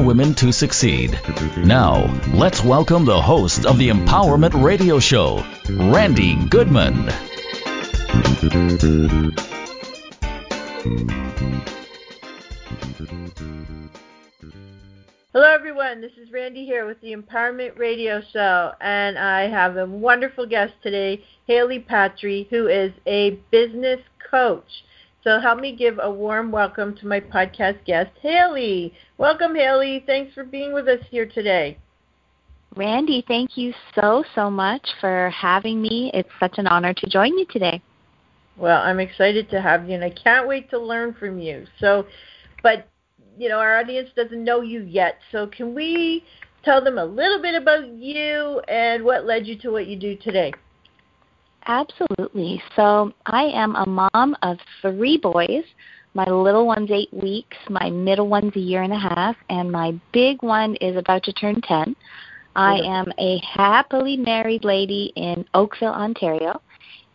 women to succeed. Now, let's welcome the host of the Empowerment Radio Show, Randi Goodman. Hello, everyone. This is Randi here with the Empowerment Radio Show, and I have a wonderful guest today, Hailey Patry, who is a business coach. So help me give a warm welcome to my podcast guest, Hailey. Welcome, Hailey. Thanks for being with us here today. Randi, thank you so, so much for having me. It's such an honor to join you today. Well, I'm excited to have you, and I can't wait to learn from you. So, but, you know, our audience doesn't know you yet. So, can we tell them a little bit about you and what led you to what you do today? Absolutely. So I am a mom of three boys. My little one's eight weeks, my middle one's a year and a half, and my big one is about to turn 10. I am a happily married lady in Oakville, Ontario,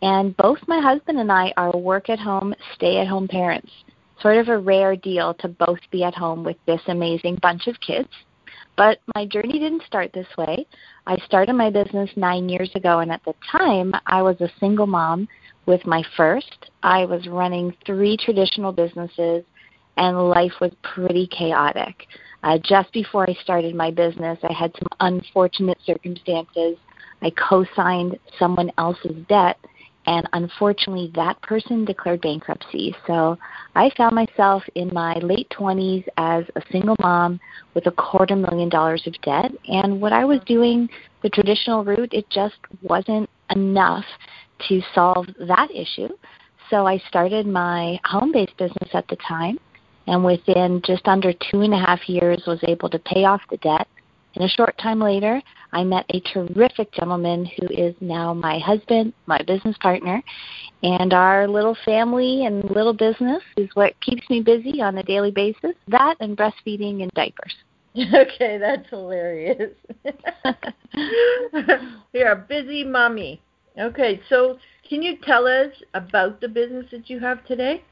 and both my husband and I are work at home, stay at home parents. Sort of a rare deal to both be at home with this amazing bunch of kids. But my journey didn't start this way. I started my business nine years ago, and at the time, I was a single mom with my first. I was running three traditional businesses, and life was pretty chaotic. Uh, just before I started my business, I had some unfortunate circumstances. I co signed someone else's debt, and unfortunately that person declared bankruptcy. So I found myself in my late 20s as a single mom with a quarter million dollars of debt and what I was doing the traditional route it just wasn't enough to solve that issue. So I started my home-based business at the time and within just under two and a half years was able to pay off the debt. And a short time later, I met a terrific gentleman who is now my husband, my business partner, and our little family and little business is what keeps me busy on a daily basis. That and breastfeeding and diapers. Okay, that's hilarious. You're a busy mommy. Okay, so can you tell us about the business that you have today?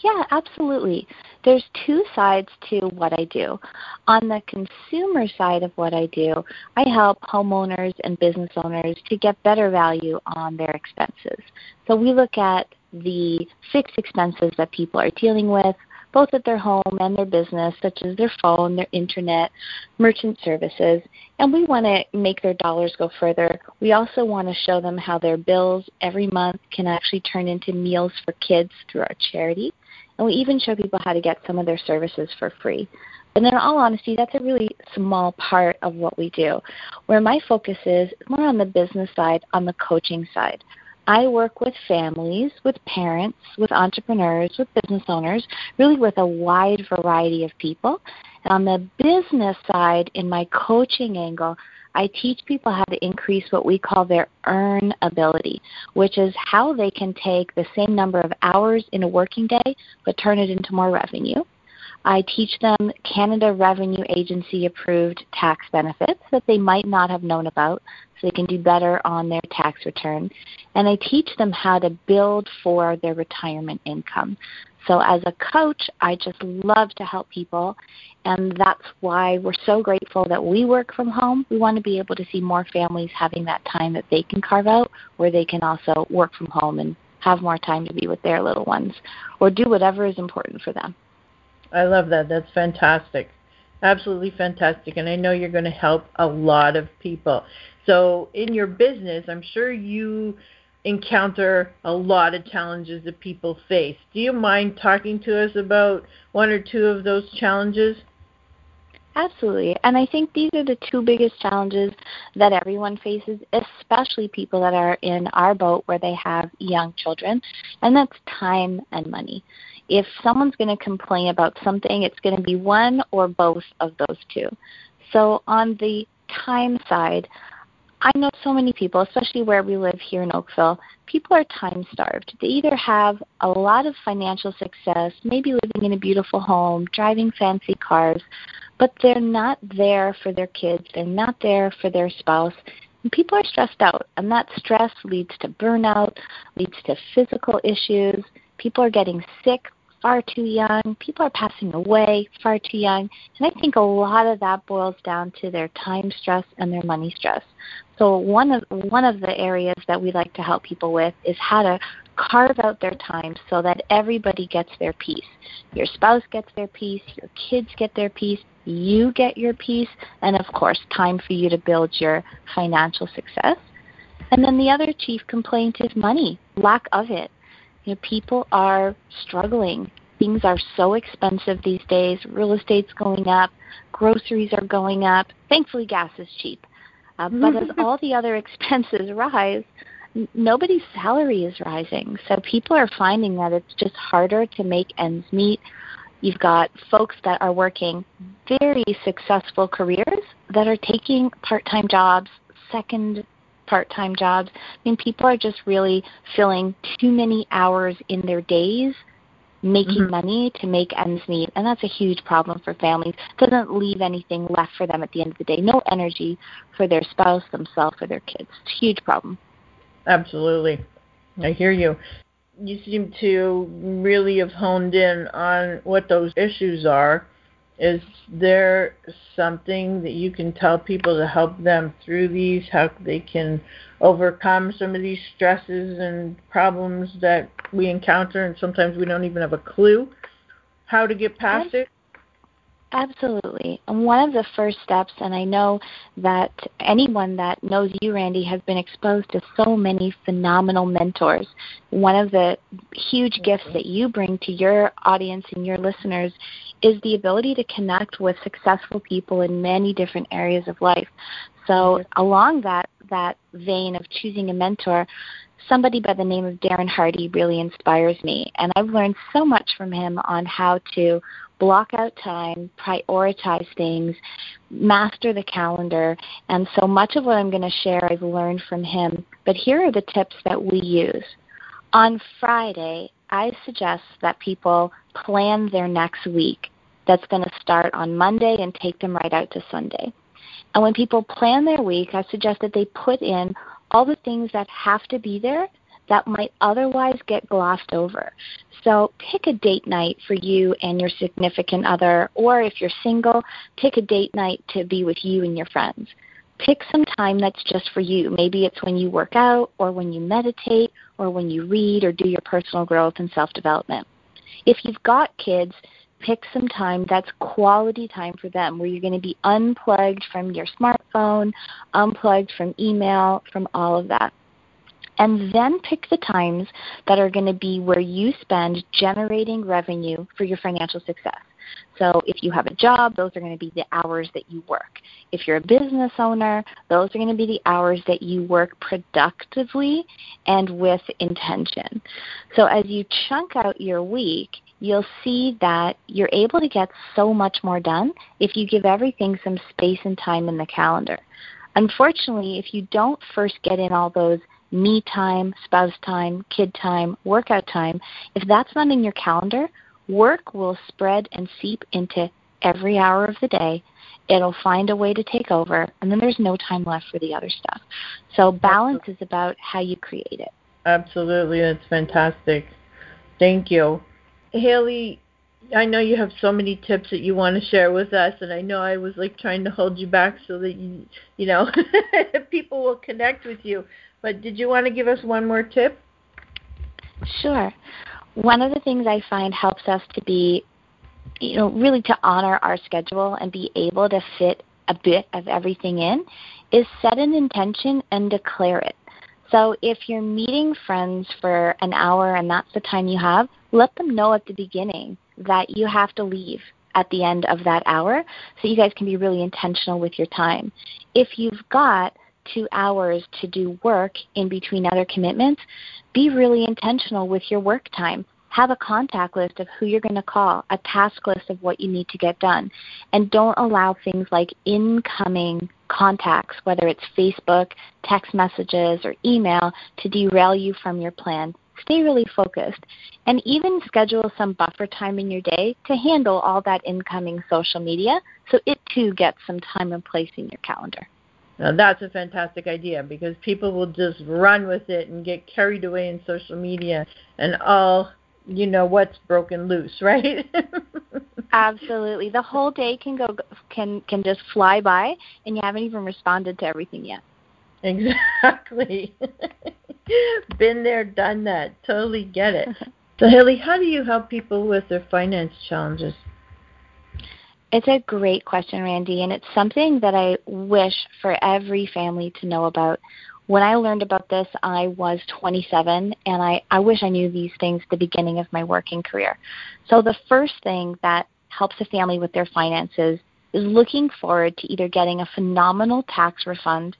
Yeah, absolutely. There's two sides to what I do. On the consumer side of what I do, I help homeowners and business owners to get better value on their expenses. So we look at the fixed expenses that people are dealing with, both at their home and their business, such as their phone, their internet, merchant services, and we want to make their dollars go further. We also want to show them how their bills every month can actually turn into meals for kids through our charity. And we even show people how to get some of their services for free. But in all honesty, that's a really small part of what we do. Where my focus is more on the business side, on the coaching side. I work with families, with parents, with entrepreneurs, with business owners, really with a wide variety of people. And on the business side, in my coaching angle, I teach people how to increase what we call their earn ability, which is how they can take the same number of hours in a working day but turn it into more revenue. I teach them Canada Revenue Agency approved tax benefits that they might not have known about so they can do better on their tax return. And I teach them how to build for their retirement income. So as a coach, I just love to help people and that's why we're so grateful that we work from home. We want to be able to see more families having that time that they can carve out where they can also work from home and have more time to be with their little ones or do whatever is important for them. I love that. That's fantastic. Absolutely fantastic. And I know you're going to help a lot of people. So, in your business, I'm sure you encounter a lot of challenges that people face. Do you mind talking to us about one or two of those challenges? Absolutely. And I think these are the two biggest challenges that everyone faces, especially people that are in our boat where they have young children, and that's time and money. If someone's going to complain about something, it's going to be one or both of those two. So on the time side, I know so many people, especially where we live here in Oakville, people are time starved. They either have a lot of financial success, maybe living in a beautiful home, driving fancy cars, but they're not there for their kids. They're not there for their spouse. And people are stressed out, and that stress leads to burnout, leads to physical issues. People are getting sick far too young. People are passing away far too young. And I think a lot of that boils down to their time stress and their money stress. So one of one of the areas that we like to help people with is how to carve out their time so that everybody gets their piece. Your spouse gets their piece, your kids get their piece, you get your piece, and of course, time for you to build your financial success. And then the other chief complaint is money, lack of it. You know, people are struggling. Things are so expensive these days. Real estate's going up, groceries are going up. Thankfully, gas is cheap. Uh, but as all the other expenses rise, nobody's salary is rising. So people are finding that it's just harder to make ends meet. You've got folks that are working very successful careers that are taking part time jobs, second part time jobs. I mean, people are just really filling too many hours in their days making mm-hmm. money to make ends meet and that's a huge problem for families it doesn't leave anything left for them at the end of the day no energy for their spouse themselves or their kids it's a huge problem absolutely. I hear you. You seem to really have honed in on what those issues are. Is there something that you can tell people to help them through these, how they can overcome some of these stresses and problems that we encounter, and sometimes we don't even have a clue how to get past um, it? Absolutely. And one of the first steps, and I know that anyone that knows you, Randi, has been exposed to so many phenomenal mentors. One of the huge mm-hmm. gifts that you bring to your audience and your listeners is the ability to connect with successful people in many different areas of life. So, mm-hmm. along that, that vein of choosing a mentor, somebody by the name of Darren Hardy really inspires me. And I've learned so much from him on how to block out time, prioritize things, master the calendar. And so much of what I'm going to share I've learned from him. But here are the tips that we use. On Friday, I suggest that people plan their next week. That's going to start on Monday and take them right out to Sunday. And when people plan their week, I suggest that they put in all the things that have to be there that might otherwise get glossed over. So pick a date night for you and your significant other, or if you're single, pick a date night to be with you and your friends. Pick some time that's just for you. Maybe it's when you work out, or when you meditate, or when you read, or do your personal growth and self development. If you've got kids, pick some time that's quality time for them where you're going to be unplugged from your smartphone, unplugged from email, from all of that and then pick the times that are going to be where you spend generating revenue for your financial success. So if you have a job, those are going to be the hours that you work. If you're a business owner, those are going to be the hours that you work productively and with intention. So as you chunk out your week, you'll see that you're able to get so much more done if you give everything some space and time in the calendar. Unfortunately, if you don't first get in all those me time, spouse time, kid time, workout time, if that's not in your calendar, work will spread and seep into every hour of the day. It'll find a way to take over, and then there's no time left for the other stuff. So, balance is about how you create it. Absolutely. That's fantastic. Thank you. Hailey, I know you have so many tips that you want to share with us, and I know I was like trying to hold you back so that you, you know, people will connect with you. But did you want to give us one more tip? Sure. One of the things I find helps us to be, you know, really to honor our schedule and be able to fit a bit of everything in is set an intention and declare it. So if you're meeting friends for an hour and that's the time you have, let them know at the beginning that you have to leave at the end of that hour so you guys can be really intentional with your time. If you've got two hours to do work in between other commitments, be really intentional with your work time. Have a contact list of who you're going to call, a task list of what you need to get done. And don't allow things like incoming contacts, whether it's Facebook, text messages, or email, to derail you from your plan. Stay really focused. And even schedule some buffer time in your day to handle all that incoming social media so it too gets some time and place in your calendar. Now that's a fantastic idea because people will just run with it and get carried away in social media and all you know what's broken loose, right? Absolutely. The whole day can go can can just fly by and you haven't even responded to everything yet. Exactly. Been there, done that. Totally get it. So Hailey, how do you help people with their finance challenges? It's a great question, Randi, and it's something that I wish for every family to know about. When I learned about this, I was 27, and I, I wish I knew these things at the beginning of my working career. So, the first thing that helps a family with their finances is looking forward to either getting a phenomenal tax refund,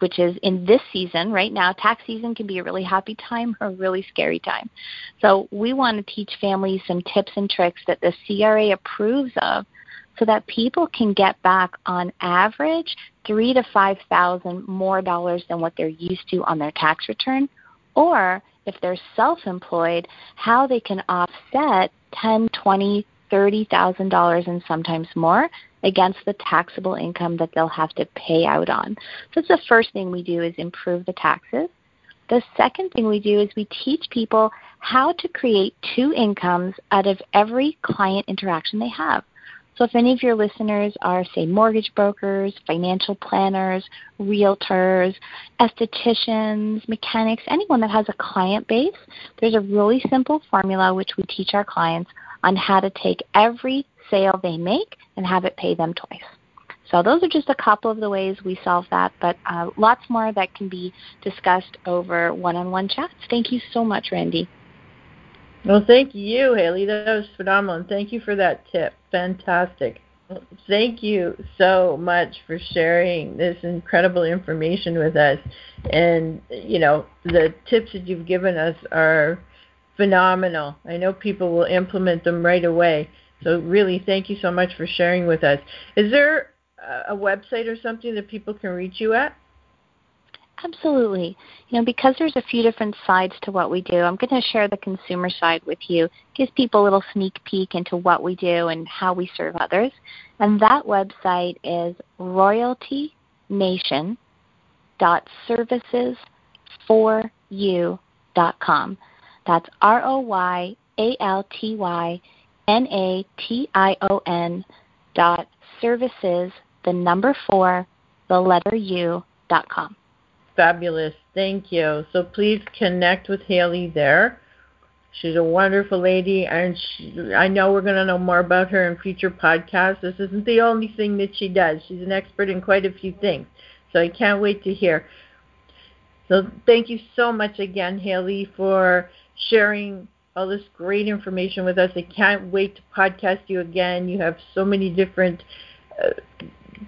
which is in this season, right now, tax season can be a really happy time or a really scary time. So, we want to teach families some tips and tricks that the CRA approves of so that people can get back on average three to five thousand more dollars than what they're used to on their tax return, or if they're self-employed, how they can offset ten, twenty, thirty thousand dollars and sometimes more against the taxable income that they'll have to pay out on. So that's the first thing we do is improve the taxes. The second thing we do is we teach people how to create two incomes out of every client interaction they have. So, if any of your listeners are, say, mortgage brokers, financial planners, realtors, estheticians, mechanics, anyone that has a client base, there's a really simple formula which we teach our clients on how to take every sale they make and have it pay them twice. So, those are just a couple of the ways we solve that, but uh, lots more that can be discussed over one on one chats. Thank you so much, Randi. Well, thank you, Hailey. That was phenomenal. And thank you for that tip. Fantastic. Thank you so much for sharing this incredible information with us. And, you know, the tips that you've given us are phenomenal. I know people will implement them right away. So, really, thank you so much for sharing with us. Is there a website or something that people can reach you at? Absolutely. You know, because there's a few different sides to what we do, I'm going to share the consumer side with you. Gives people a little sneak peek into what we do and how we serve others. And that website is royaltynation.services4u.com. That's R O Y A L T Y N A T I O N dot services, the number four, the letter U dot com. Fabulous. Thank you. So please connect with Hailey there. She's a wonderful lady, and she, I know we're going to know more about her in future podcasts. This isn't the only thing that she does. She's an expert in quite a few things. So I can't wait to hear. So thank you so much again, Hailey, for sharing all this great information with us. I can't wait to podcast you again. You have so many different uh,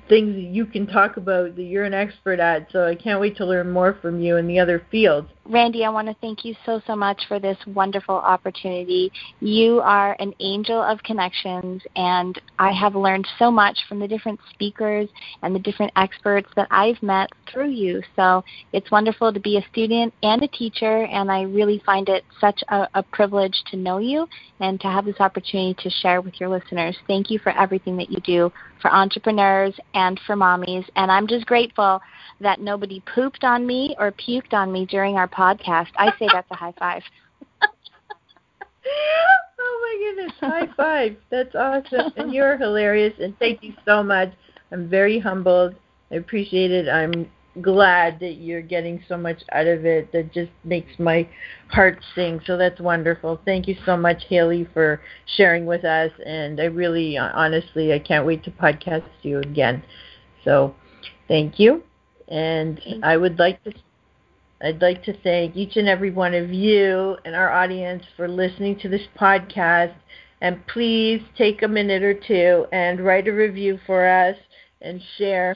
things that you can talk about that you're an expert at. So I can't wait to learn more from you in the other fields. Randi, I want to thank you so, so much for this wonderful opportunity. You are an angel of connections, and I have learned so much from the different speakers and the different experts that I've met through you. So it's wonderful to be a student and a teacher, and I really find it such a, a privilege to know you and to have this opportunity to share with your listeners. Thank you for everything that you do for entrepreneurs and for mommies, and I'm just grateful that nobody pooped on me or puked on me during our podcast. I say that's a high five. oh my goodness, high five. That's awesome. And you're hilarious and thank you so much. I'm very humbled. I appreciate it. I'm glad that you're getting so much out of it that just makes my heart sing. So that's wonderful. Thank you so much, Hailey, for sharing with us. And I really, honestly, I can't wait to podcast you again. So thank you. And I would like to I'd like to thank each and every one of you and our audience for listening to this podcast And please take a minute or two and write a review for us and share.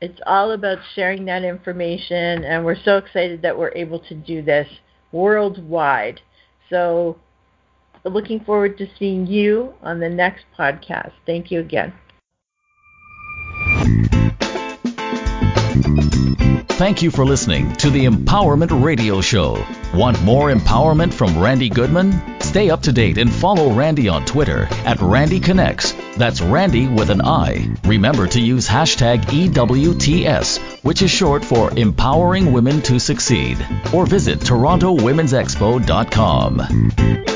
It's all about sharing that information, and we're so excited that we're able to do this worldwide. So, looking forward to seeing you on the next podcast. Thank you again. Thank you for listening to the Empowerment Radio Show. Want more empowerment from Randi Goodman? Stay up to date and follow Randi on Twitter at Randi Connects. That's Randi with an I. Remember to use hashtag EWTS, which is short for Empowering Women to Succeed. Or visit TorontoWomen'sExpo.com.